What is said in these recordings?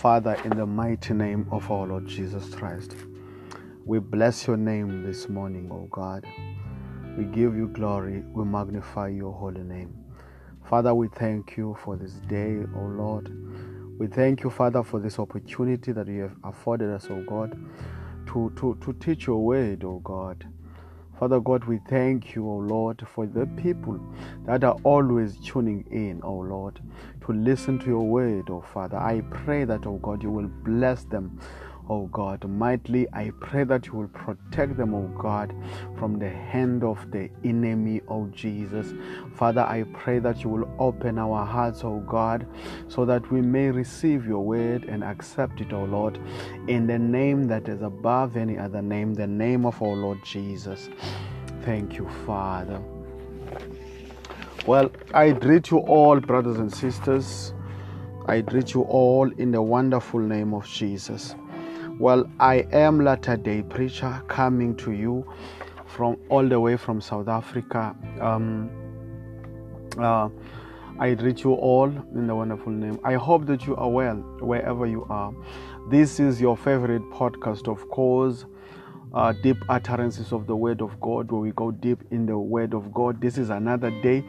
Father, in the mighty name of our Lord Jesus Christ, we bless your name this morning, O God. We give you glory, we magnify your holy name. Father, we thank you for this day, O Lord. We thank you, Father, for this opportunity that you have afforded us, O God, to, to, to teach your word, O God. Father God, we thank you, O Lord, for the people that are always tuning in, O Lord, to listen to your word, O Father. I pray that, O God, you will bless them oh God, mightily. I pray that you will protect them, oh God, from the hand of the enemy, oh Jesus. Father, I pray that you will open our hearts, oh God, so that we may receive your word and accept it, oh Lord, in the name that is above any other name, the name of our Lord Jesus. Thank you, Father. Well, I greet you all, brothers and sisters. I greet you all in the wonderful name of Jesus. Well, I am Latter Day Preacher coming to you from all the way from South Africa. Um, uh, I greet you all in the wonderful name. I hope that you are well wherever you are. This is your favorite podcast, of course uh, deep utterances of the Word of God, where we go deep in the Word of God. This is another day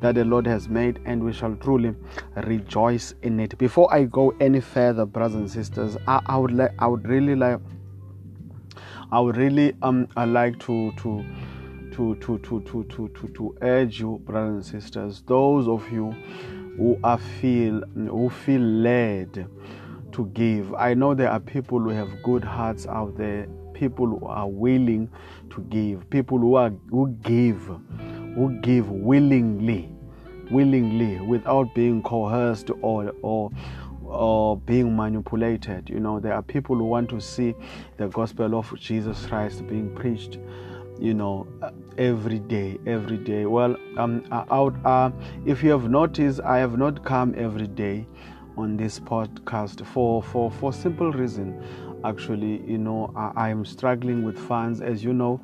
that the Lord has made, and we shall truly rejoice in it. Before I go any further, brothers and sisters, I, I would like, I would really like, I would really um, I like to to. To, to, to, to, to, to, to urge you, brothers and sisters, those of you who are feel who feel led to give. I know there are people who have good hearts out there people who are willing to give, people who are who give, who give willingly, willingly, without being coerced or or or being manipulated. You know, there are people who want to see the gospel of Jesus Christ being preached. You know, every day, every day. Well, um, out. Uh, if you have noticed, I have not come every day on this podcast for for for simple reason actually you know I, am struggling with funds as you know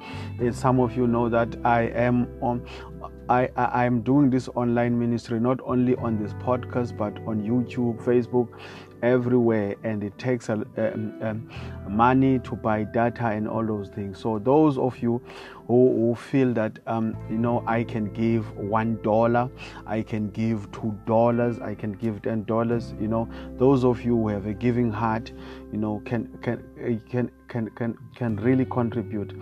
some of you know that i am on I, I am doing this online ministry not only on this podcast but on YouTube, Facebook, everywhere, and it takes a, um, um, money to buy data and all those things. So those of you who, who feel that um, you know I can give one dollar, I can give two dollars, I can give ten dollars. You know, those of you who have a giving heart, you know, can can can can can can really contribute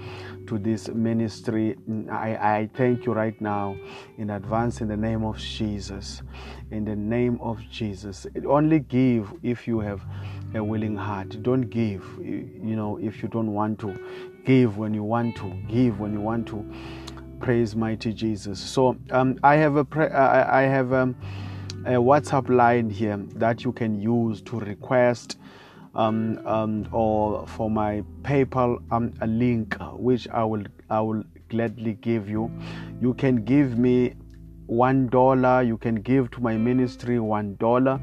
to this ministry. I, I thank you right now in advance in the name of Jesus. In the name of Jesus. Only give if you have a willing heart. Don't give, you know, if you don't want to. Give when you want to. Give when you want to. Praise mighty Jesus. So um, I have a pre- I have a, a WhatsApp line here that you can use to request um, um, or for my PayPal um, a link which I will I will gladly give you. You can give me one dollar. You can give to my ministry one dollar,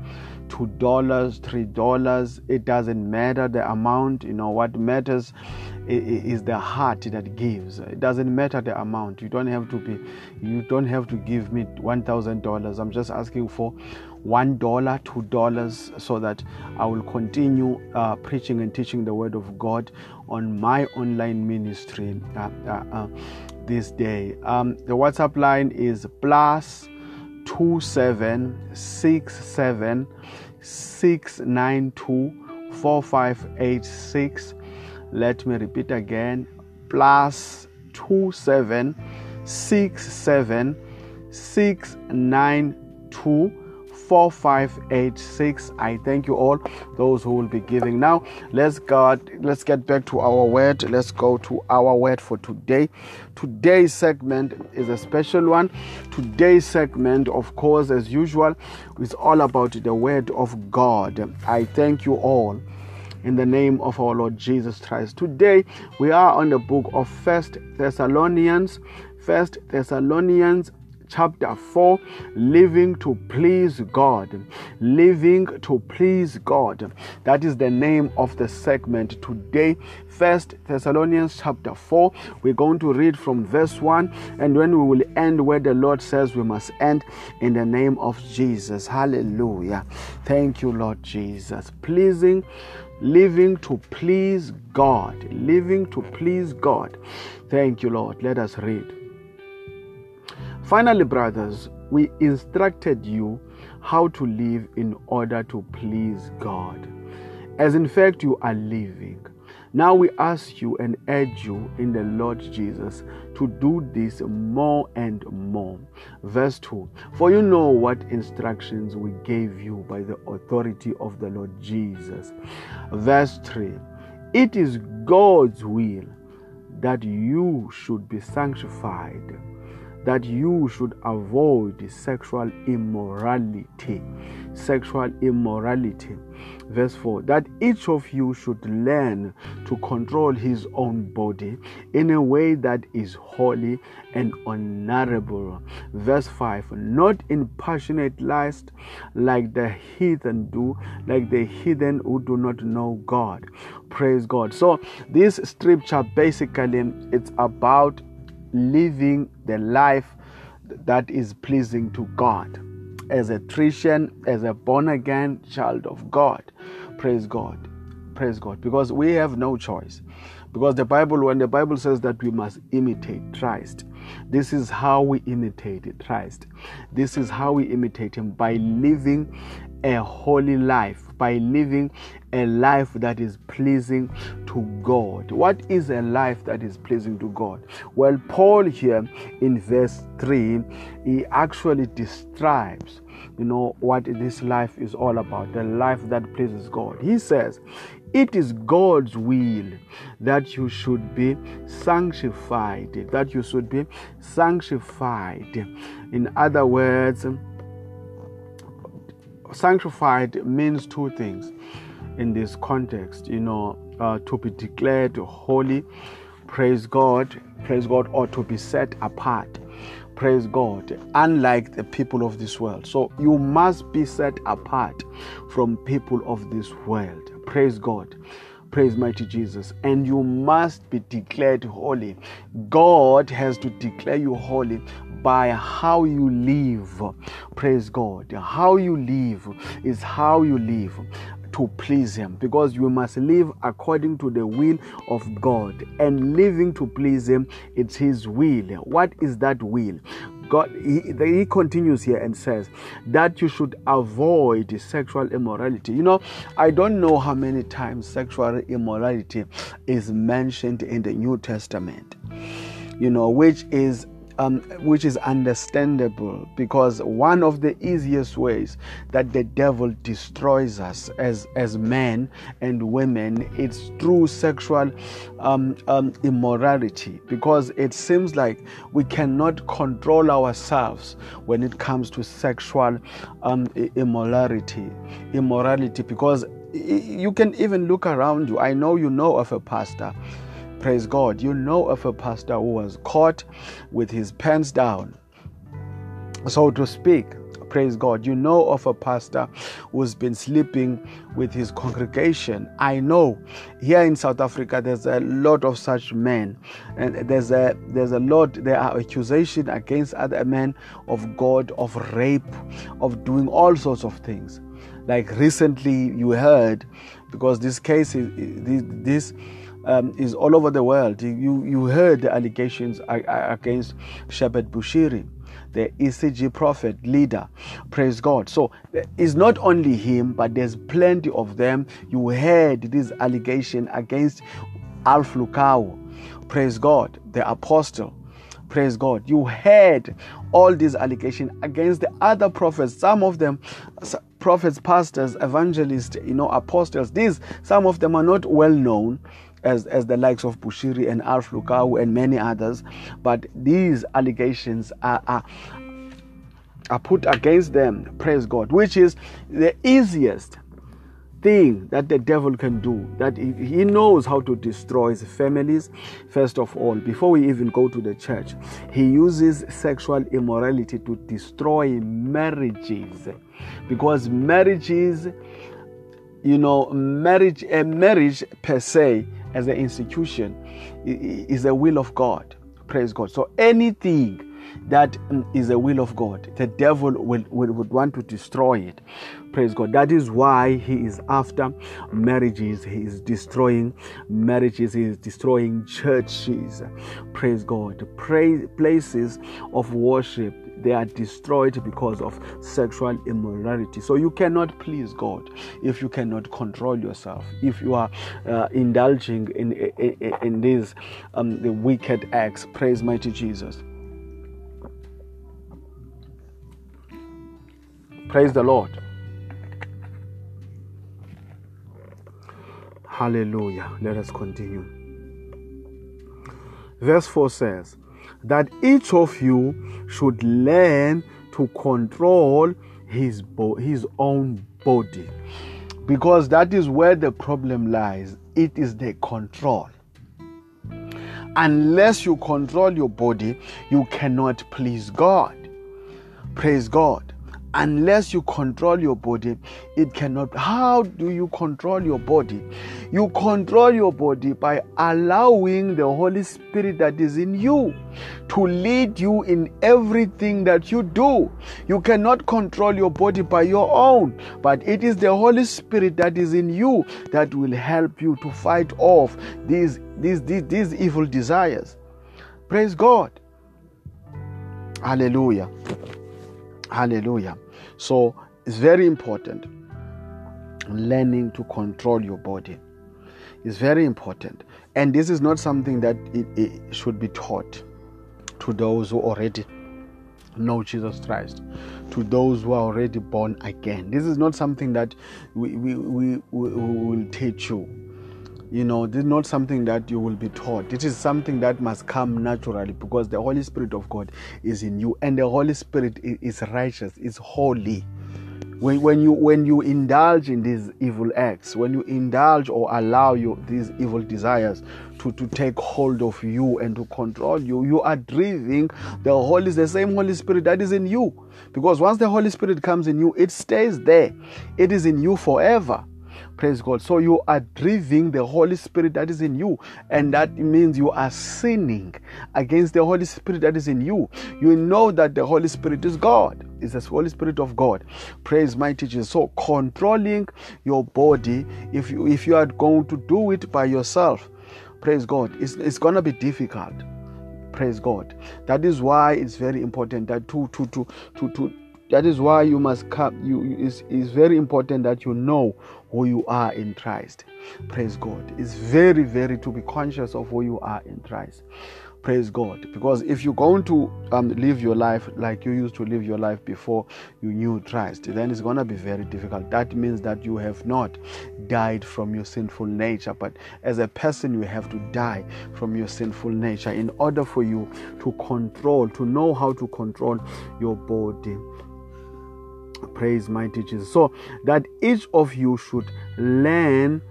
two dollars, three dollars. It doesn't matter the amount. You know what matters is the heart that gives. It doesn't matter the amount. You don't have to be. You don't have to give me one thousand dollars. I'm just asking for one dollar, two dollars, so that I will continue uh, preaching and teaching the word of God on my online ministry uh, uh, uh this day. Um, the WhatsApp line is plus two seven six seven six nine two four five eight six. Let me repeat again plus two seven six seven six nine two 4586 i thank you all those who will be giving. Now let's go let's get back to our word. Let's go to our word for today. Today's segment is a special one. Today's segment of course as usual is all about the word of god. I thank you all in the name of our Lord Jesus Christ. Today we are on the book of First Thessalonians, First Thessalonians chapter 4 living to please god. Living to please god. That is the name of the segment today. First thessalonians chapter 4 we're going to read from verse 1 and when we will end where the lord says we must end in the name of jesus. Hallelujah. Thank you lord jesus. Pleasing living to please god. Living to please god. Thank you lord. Let us read Finally, brothers, we instructed you how to live in order to please God, as in fact you are living. Now we ask you and urge you in the Lord Jesus to do this more and more. Verse 2 For you know what instructions we gave you by the authority of the Lord Jesus. Verse 3 It is God's will that you should be sanctified that you should avoid sexual immorality. Sexual immorality. Verse 4 that each of you should learn to control his own body in a way that is holy and honorable. Verse 5 not in passionate lust like the heathen do, like the heathen who do not know God. Praise God. So, this scripture basically it's about living the life that is pleasing to God. As a Christian, as a born again child of God, praise God. Praise God. Because we have no choice. Because the Bible, when the Bible says that we must imitate Christ, this is how we imitate Christ. This is how we imitate Him by living a holy life, by living a life that is pleasing to God. What is a life that is pleasing to God? Well, Paul here in verse 3, he actually describes you know what this life is all about the life that pleases god he says it is god's will that you should be sanctified that you should be sanctified in other words sanctified means two things in this context you know uh, to be declared holy praise god praise god or to be set apart praise god unlike the people of this world. So you must be set apart from people of this world. Praise god. Praise mighty jesus. And you must be declared holy. God has to declare you holy by how you live. Praise God. How you live is how you live to please Him because you must live according to the will of God. And living to please Him, it's His will. What is that will? God, he, he continues here and says that you should avoid sexual immorality. You know, I don't know how many times sexual immorality is mentioned in the New Testament, you know, which is um, which is understandable because one of the easiest ways that the devil destroys us as as men and women it's through sexual um, um, immorality because it seems like we cannot control ourselves when it comes to sexual um, immorality immorality because you can even look around you. I know you know of a pastor Praise God. You know of a pastor who was caught with his pants down, so to speak. Praise God. You know of a pastor who's been sleeping with his congregation. I know here in South Africa there's a lot of such men, and there's a there's a lot. There are accusations against other men of God, of rape, of doing all sorts of things. Like recently, you heard because this case is this. Um, is all over the world. You, you heard the allegations against Shepherd Bushiri, the ECG prophet leader. Praise God. So it's not only him, but there's plenty of them. You heard this allegation against Alf Lukau. Praise God, the apostle. Praise God. You heard all these allegations against the other prophets, some of them prophets, pastors, evangelists, you know, apostles. These, some of them are not well known as, as the likes of Bushiri and Alf Lukau and many others. But these allegations are, are, are put against them, praise God, which is the easiest thing that the devil can do, that he knows how to destroy his families, first of all, before we even go to the church, he uses sexual immorality to destroy marriages. Because marriages, you know, marriage, a marriage per se, as an institution, is the will of God. Praise God. So anything that is the will of God. The devil will, will, would want to destroy it. Praise God. That is why he is after marriages. He is destroying marriages. He is destroying churches. Praise God. Praise, places of worship they are destroyed because of sexual immorality. So you cannot please God if you cannot control yourself. If you are uh, indulging in in, in these um, the wicked acts, praise mighty Jesus. Praise the Lord. Hallelujah. Let us continue. Verse 4 says, That each of you should learn to control his, bo- his own body. Because that is where the problem lies. It is the control. Unless you control your body, you cannot please God. Praise God unless you control your body, it cannot. How do you control your body? You control your body by allowing the Holy Spirit that is in you to lead you in everything that you do. You cannot control your body by your own, but it is the Holy Spirit that is in you that will help you to fight off these, these, these, these evil desires. Praise God. Hallelujah. Hallelujah. So it's very important learning to control your body. It's very important. And this is not something that it, it should be taught to those who already know Jesus Christ, to those who are already born again. This is not something that we, we, we, we will teach you. You know, this is not something that you will be taught. It is something that must come naturally because the Holy Spirit of God is in you, and the Holy Spirit is righteous, is holy. When, when you when you indulge in these evil acts when you indulge or allow you these evil desires to, to take hold of you and to control you you are driving the holy the same holy spirit that is in you. Because once the holy spirit comes in you it stays there. It is in you forever Praise God. So you are driving the Holy Spirit that is in you, and that means you are sinning against the Holy Spirit that is in you. You know that the Holy Spirit is God, is the Holy Spirit of God. Praise mighty Jesus. So controlling your body, if you if you are going to do it by yourself, praise God, it's, it's gonna be difficult. Praise God. That is why it's very important that to to to to to that is why you must come you is is very important that you know who you are in Christ. Praise God. It's very very to be conscious of who you are in Christ. Praise God. Because if you're going to um, live your life like you used to live your life before you knew Christ then it's going to be very difficult. That means that you have not died from your sinful nature. But as a person you have to die from your sinful nature in order for you to control to know how to control your body Praise mighty Jesus. So that each of you should learn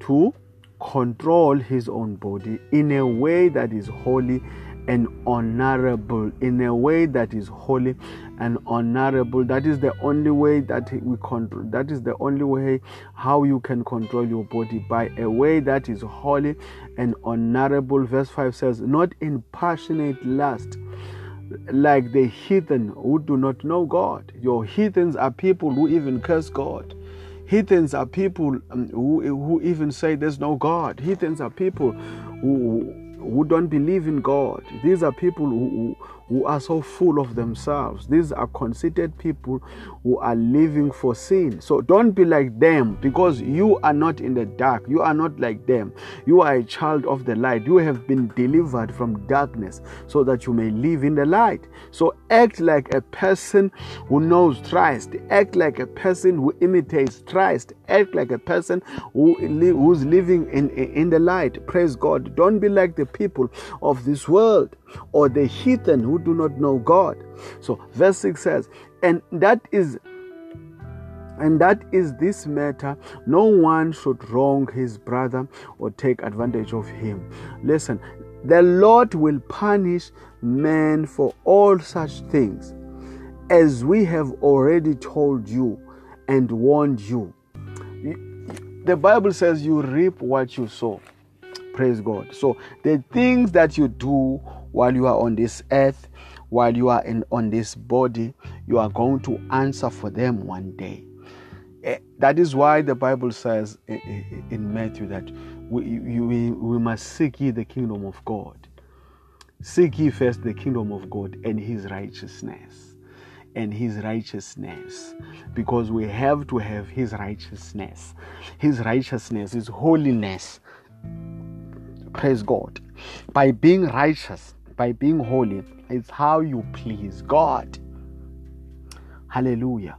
to control his own body in a way that is holy and honorable in a way that is holy and honorable that is the only way that we control that is the only way how you can control your body by a way that is holy and honorable verse 5 says not in passionate lust like the heathen who do not know God. Your heathens are people who even curse God. Heathens are people um, who, who even say there's no God. Heathens are people who, who don't believe in God. These are people who, who are so full of themselves. These are conceited people who are living for sin. So don't be like them because you are not in the dark. You are not like them. You are a child of the light. You have been delivered from darkness so that you may live in the light. So act like a person who knows Christ. Act like a person who imitates Christ. Act like a person who who's living in, in the light. Praise God. Don't be like the people of this world or the heathen who do not know God. So, verse 6 says, and that is And that is this matter. No one should wrong his brother or take advantage of him. Listen, the Lord will punish men for all such things, as we have already told you and warned you. The Bible says you reap what you sow. Praise God. So the things that you do while you are on this earth, while you are in, on this body, you are going to answer for them one day. Eh, that is why the Bible says in Matthew that we, we, we must seek ye the kingdom of God. Seek ye first the kingdom of God and his righteousness. And his righteousness. Because we have to have his righteousness. His righteousness is holiness. Praise God. By being righteous, by being holy, is how you please God. Hallelujah.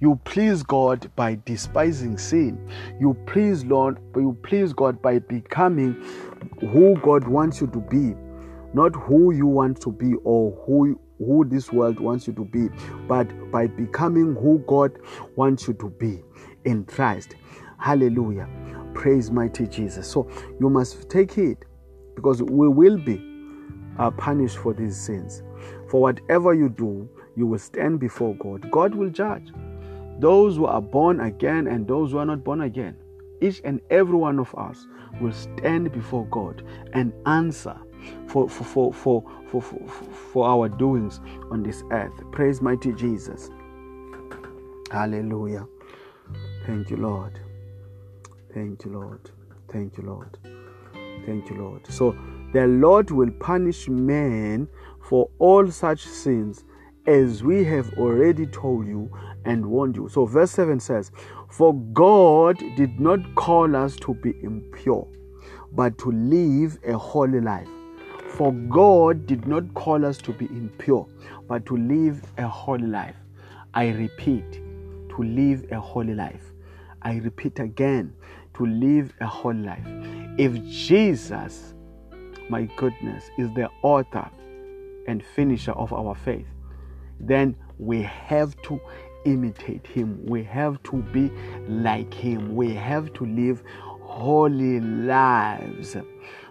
You please God by despising sin. You please Lord, you please God by becoming who God wants you to be, not who you want to be or who who this world wants you to be, but by becoming who God wants you to be in Christ. Hallelujah. Praise mighty Jesus. So you must take it because we will be uh, punished for these sins. For whatever you do, you will stand before God. God will judge those who are born again and those who are not born again. Each and every one of us will stand before God and answer for, for, for, for, for, for our doings on this earth. Praise mighty Jesus. Hallelujah. Thank you, Lord. Thank you, Lord. Thank you, Lord. Thank you, Lord. So the Lord will punish men for all such sins as we have already told you and warned you. So, verse 7 says, For God did not call us to be impure, but to live a holy life. For God did not call us to be impure, but to live a holy life. I repeat, to live a holy life. I repeat again, to live a holy life. If Jesus, my goodness, is the author and finisher of our faith, then we have to imitate him. We have to be like him. We have to live holy lives.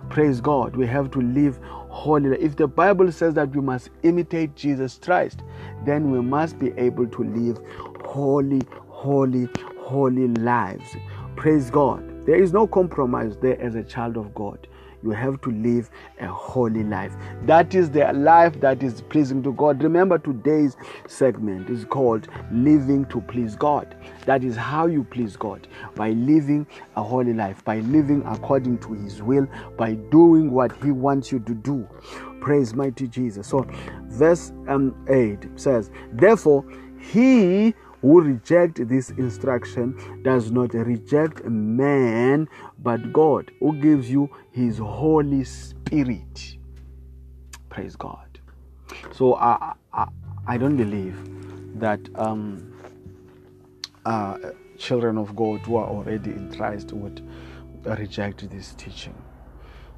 Praise God. We have to live holy. If the Bible says that we must imitate Jesus Christ, then we must be able to live holy, holy, holy lives. Praise God. There is no compromise there as a child of God you have to live a holy life. That is the life that is pleasing to God. Remember, today's segment is called Living to Please God. That is how you please God by living a holy life, by living according to His will, by doing what He wants you to do. Praise mighty Jesus. So, verse um, 8 says, Therefore, He who reject this instruction does not reject man but God who gives you his holy spirit. Praise God. So I, I, I don't believe that um, uh, children of God who are already in Christ would reject this teaching.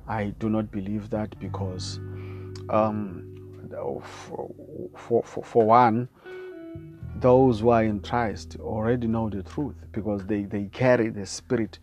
I do not believe that because um, for, for, for one those who are in Christ already know the truth because they, they carry the spirit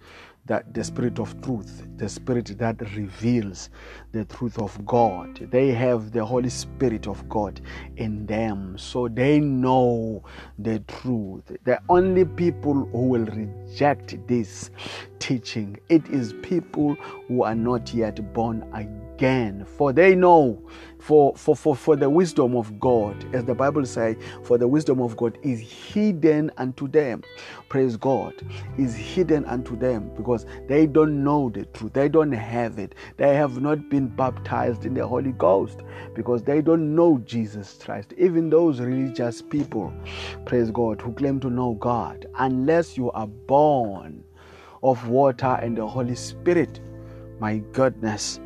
that the spirit of truth, the spirit that reveals the truth of God. They have the Holy Spirit of God in them, so they know the truth. The only people who will reject this teaching, it is people who are not yet born again, for they know for, for, for, for the wisdom of God, as the Bible says, for the wisdom of God is hidden unto them. Praise God, is hidden unto them because they don't know the truth. They don't have it. They have not been baptized in the Holy Ghost because they don't know Jesus Christ. Even those religious people, praise God, who claim to know God, unless you are born of water and the Holy Spirit, my goodness,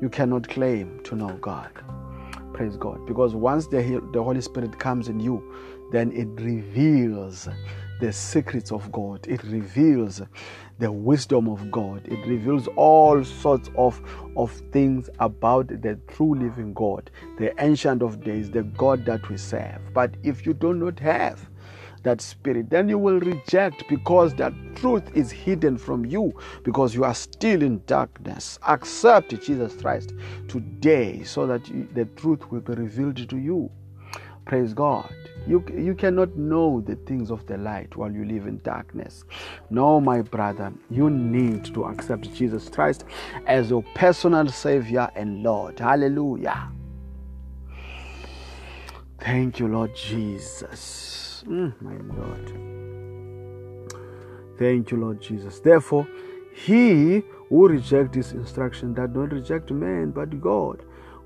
you cannot claim to know God. Praise God. Because once the, the Holy Spirit comes in you, then it reveals the secrets of God. It reveals the wisdom of God. It reveals all sorts of, of things about the true living God, the ancient of days, the God that we serve. But if you do not have that spirit. Then you will reject because that truth is hidden from you because you are still in darkness. Accept Jesus Christ today so that the truth will be revealed to you. Praise God. You, you cannot know the things of the light while you live in darkness. No, my brother, you need to accept Jesus Christ as your personal Savior and Lord. Hallelujah. Thank you, Lord Jesus. Mm, my Lord. Thank you, Lord Jesus. Therefore, he who rejects this instruction does not reject man but God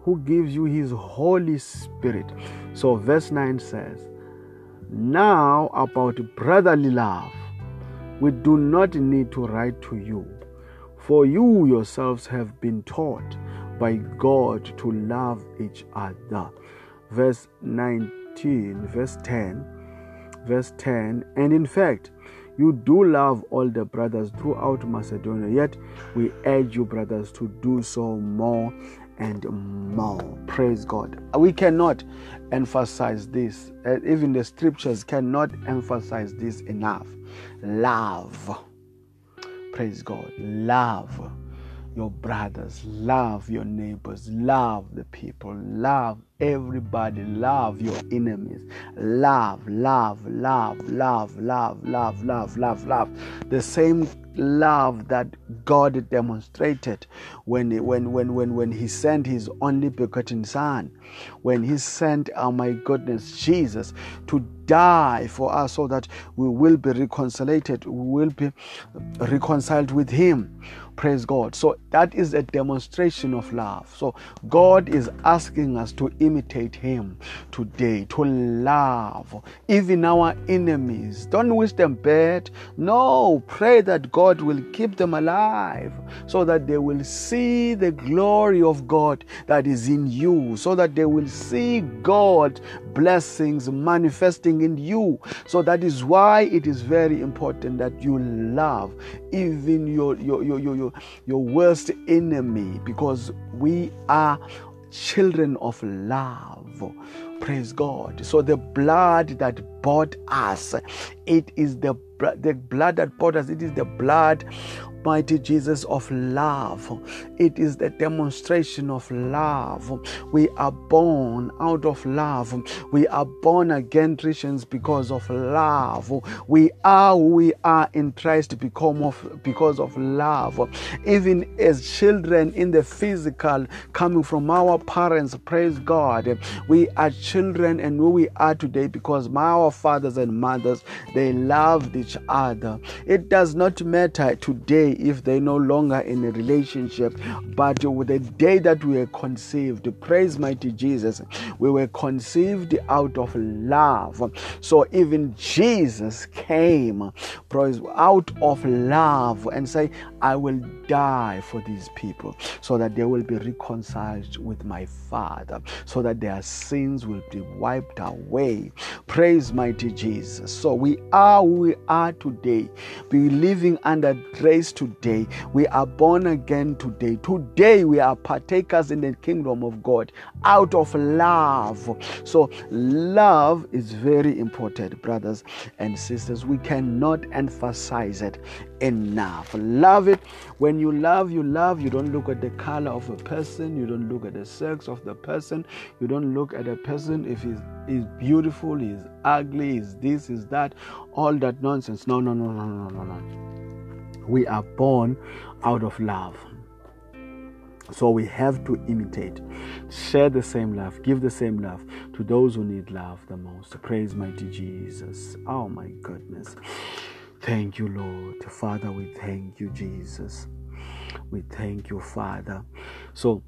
who gives you his Holy Spirit. So, verse 9 says, Now about brotherly love, we do not need to write to you, for you yourselves have been taught by God to love each other. Verse 19, verse 10, verse 10, and in fact, you do love all the brothers throughout Macedonia, yet we urge you, brothers, to do so more and more. Praise God. We cannot emphasize this. Even the scriptures cannot emphasize this enough. Love. Praise God. Love your brothers, love your neighbors, love the people, love everybody, love your enemies. Love, love, love, love, love, love, love, love, love. The same love that God demonstrated when, when, when, when, when He sent His only begotten Son, when He sent, oh my goodness, Jesus to die for us so that we will be reconciled, we will be reconciled with Him. Praise God. So that is a demonstration of love. So God is asking us to imitate Him today, to love even our enemies. Don't wish them bad. No, pray that God will keep them alive so that they will see the glory of God that is in you, so that they will see God blessings manifesting in you. So that is why it is very important that you love even your your your your, your, your worst enemy because we are children of love. Praise God. So the blood that bought us, it is the the blood that bought us. It is the blood mighty Jesus of love. It is the demonstration of love. We are born out of love. We are born again Christians because of love. We are who we are in Christ because of, because of love. Even as children in the physical, coming from our parents, praise God. We are children and who we are today because our fathers and mothers they loved each other. It does not matter today if they're no longer in a relationship, but with the day that we were conceived, praise mighty Jesus, we were conceived out of love. So even Jesus came praise, out of love and say, I will die for these people so that they will be reconciled with my Father, so that their sins will be wiped away. Praise mighty Jesus. So we are who we are today, be living under grace today. We are born again today. Today we are partakers in the kingdom of God out of love. So love is very important, brothers and sisters. We cannot emphasize it enough. Love it. When you love, you love. You don't look at the color of a person. You don't look at the sex of the person. You don't look at a person if he's, he's beautiful, he's ugly, he's this, he's that. All that nonsense. No, no, no, no, no, no, no. We are born out of love. So we have to imitate, share the same love, give the same love to those who need love the most. Praise mighty Jesus. Oh my goodness. Thank you, Lord. Father, we thank you, Jesus. We thank you, Father. So,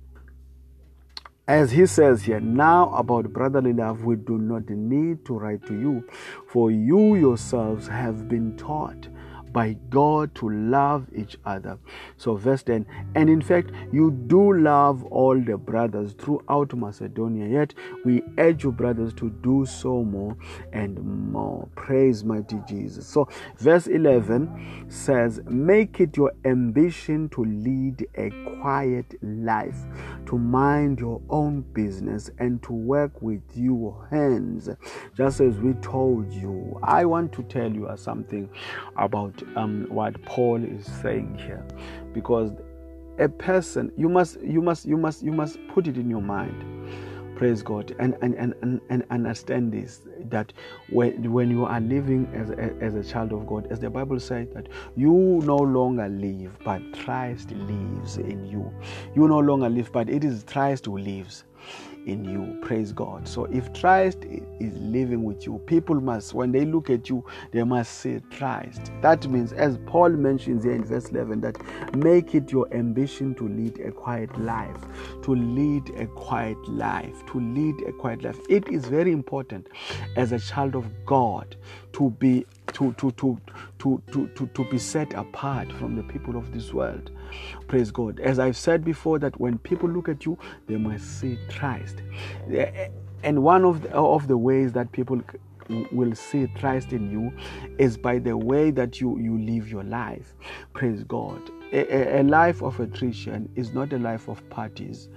as he says here, now about brotherly love, we do not need to write to you, for you yourselves have been taught by God to love each other. So, verse 10 And in fact, you do love all the brothers throughout Macedonia, yet we urge you, brothers, to do so more and more. Praise mighty Jesus. So, verse 11 says, Make it your ambition to lead a quiet life, to mind your own business, and to work with your hands, just as we told you. I want to tell you something about um, what Paul is saying here, because a person you must you must you must you must put it in your mind. Praise god. And and and, and, and understand this that when when you are living as a, as a child of god as the bible says that you no longer live but christ lives in you. You no longer live but it is christ who lives in you. Praise God. So if Christ is living with you, people must, when they look at you, they must say Christ. That means, as Paul mentions here in verse 11, that make it your ambition to lead a quiet life, to lead a quiet life, to lead a quiet life. It is very important as a child of God to be to to to to to to, be set apart from the people of this world praise god as i've said before that when people look at you they must see christ eh, and one of the, of the ways that people will see Christ in you is by the way that you, you live your life. Praise God. A, a, life of attrition is not a life of parties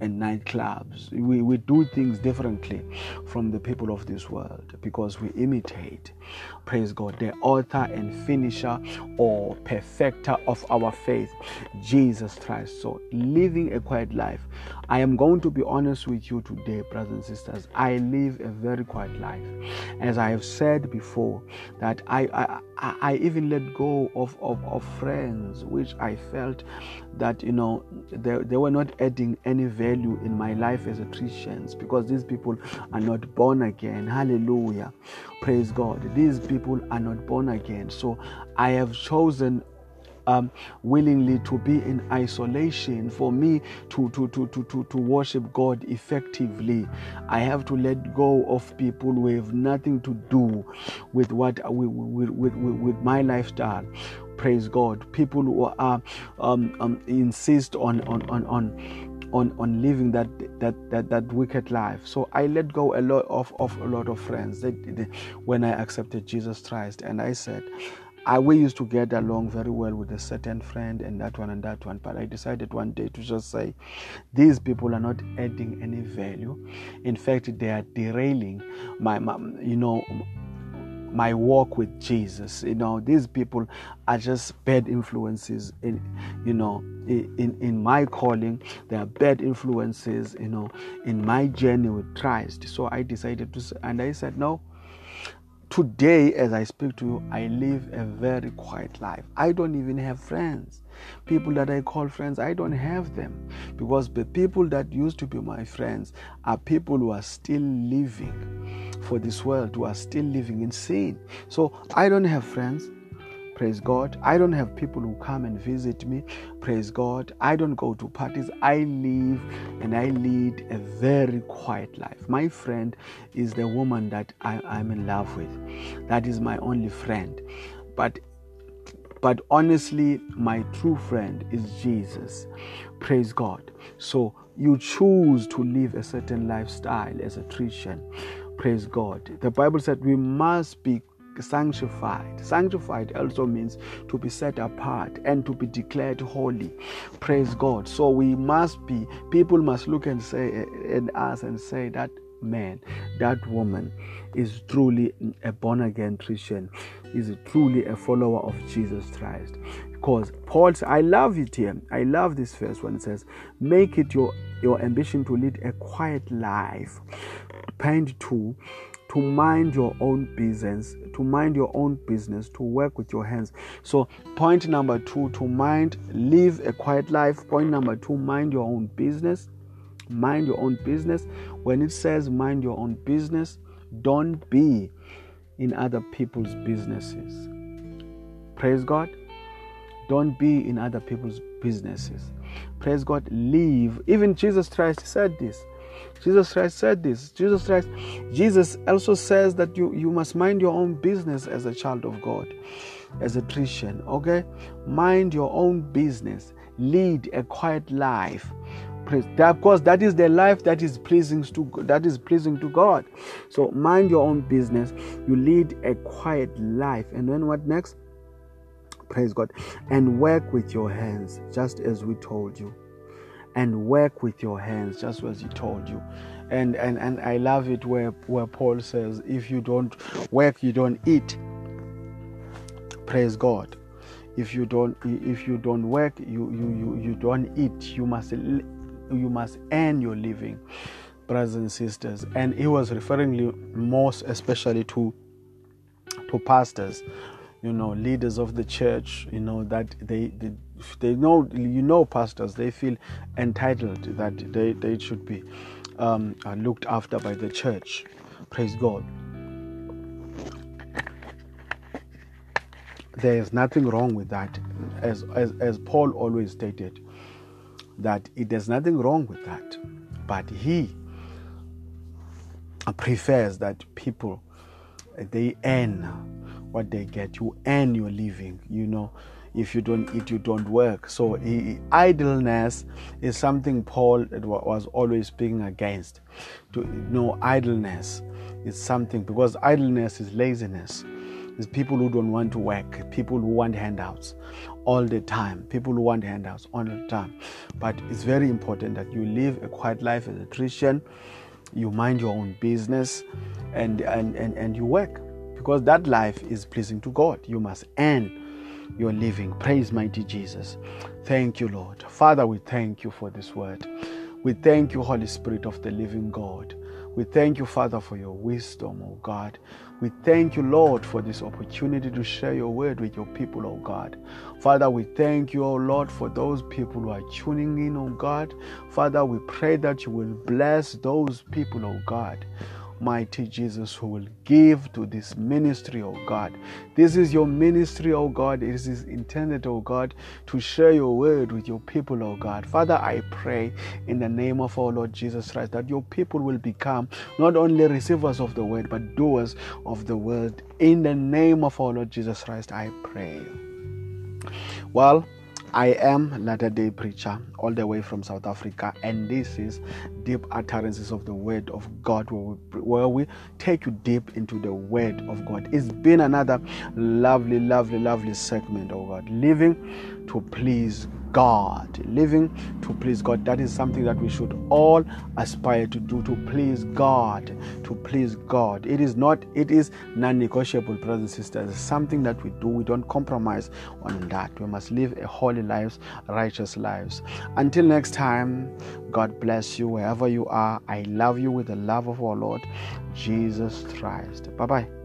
and nightclubs. We, we do things differently from the people of this world because we imitate, praise God, the author and finisher or perfecter of our faith, Jesus Christ. So, living a quiet life. I am going to be honest with you today, brothers and sisters. I live a very quiet life. As I have said before, that I, I, I even let go of, of, of friends which I felt that, you know, they, they were not adding any value in my life as a Christian because these people are not born again. Hallelujah. Praise God. These people are not born again. So I have chosen um, willingly to be in isolation for me to, to, to, to, to, to worship God effectively. I have to let go of people who have nothing to do with what with, with, with, with my lifestyle praise god people who are um, um, insist on on on on on on living that that that, that wicked life. So i let go a lot of, of a lot of friends. They, they, when i accepted jesus christ. And i said I, we used to get along very well with a certain friend and that one and that one, but I decided one day to just say, these people are not adding any value. In fact, they are derailing my, my you know, my walk with Jesus. You know, these people are just bad influences in, you know, in, in my calling. They are bad influences, you know, in my journey with Christ. So I decided to, and I said, no, Today, as I speak to you, I live a very quiet life. I don't even have friends. People that I call friends, I don't have them because the people that used to be my friends are people who are still living for this world, who are still living in sin. So I don't have friends. Praise God. I don't have people who come and visit me. Praise God. I don't go to parties. I live and I lead a very quiet life. My friend is the woman that I, am in love with. That is my only friend. But but honestly, my true friend is Jesus. Praise God. So you choose to live a certain lifestyle as a Christian. Praise God. The Bible said we must be sanctified. Sanctified also means to be set apart and to be declared holy. Praise God. So we must be, people must look and say, and us and say that man, that woman is truly a born again Christian, is truly a follower of Jesus Christ. Because Paul, I love it here. I love this verse when it says, Make it your, your ambition to lead a quiet life. Point two, to mind your own business, to mind your own business, to work with your hands. So, point number two, to mind, live a quiet life. Point number two, mind your own business. Mind your own business. When it says mind your own business, don't be in other people's businesses. Praise God. Don't be in other people's businesses. Praise God. Live. Even Jesus Christ said this. Jesus Christ said this. Jesus Christ, Jesus also says that you, you must mind your own business as a child of God. as a Christian, okay? Mind your own business, lead a quiet life. Of course, that is the life that is pleasing to that is pleasing to God. So mind your own business. You lead a quiet life, and then what next? Praise God, and work with your hands, just as we told you, and work with your hands, just as He told you. And and and I love it where where Paul says, if you don't work, you don't eat. Praise God if you don't if you don't work you you you, you don't eat you must you must earn your living, brothers and sisters. And he was referring most especially to to pastors, you know, leaders of the church, you know, that they, they they know you know pastors they feel entitled that they, they should be um, looked after by the church. Praise god. There is nothing wrong with that. As, as as paul always stated that it, there's nothing wrong with that. But he prefers that people they earn what they get. You earn your living, you know. If you don't eat, you don't work. So idleness is something Paul was always speaking against. To you know, idleness is something because idleness is laziness. It's people who don't want to work, people who want handouts all the time, people who want handouts all the time. But it's very important that you live a quiet life as a Christian, you mind your own business, and, and, and, and you work because that life is pleasing to God. You must earn your living. Praise mighty Jesus. Thank you, Lord. Father, we thank you for this word. We thank you, Holy Spirit of the living God. We thank you, Father, for your wisdom, oh God. We thank you, Lord, for this opportunity to share your word with your people, oh God. Father, we thank you, oh Lord, for those people who are tuning in, oh God. Father, we pray that you will bless those people, oh God mighty Jesus, who will give to this ministry, oh God. This is your ministry, oh God. It is intended, oh God, to share your word with your people, oh God. Father, I pray in the name of our Lord Jesus Christ that your people will become not only receivers of the word, but doers of the word. In the name of our Lord Jesus Christ, I pray. Well, I am Latter Day Preacher, all the way from South Africa, and this is Deep Utterances of the Word of God, where we, where we take you deep into the Word of God. It's been another lovely, lovely, lovely segment, oh God, living to please God, living to please God. That is something that we should all aspire to do to please God, to please God. It is not, it is non negotiable, brothers and sisters. It's something that we do. We don't compromise on that. We must live a holy lives, righteous lives. Until next time, God bless you wherever you are. I love you with the love of our Lord Jesus Christ. Bye bye.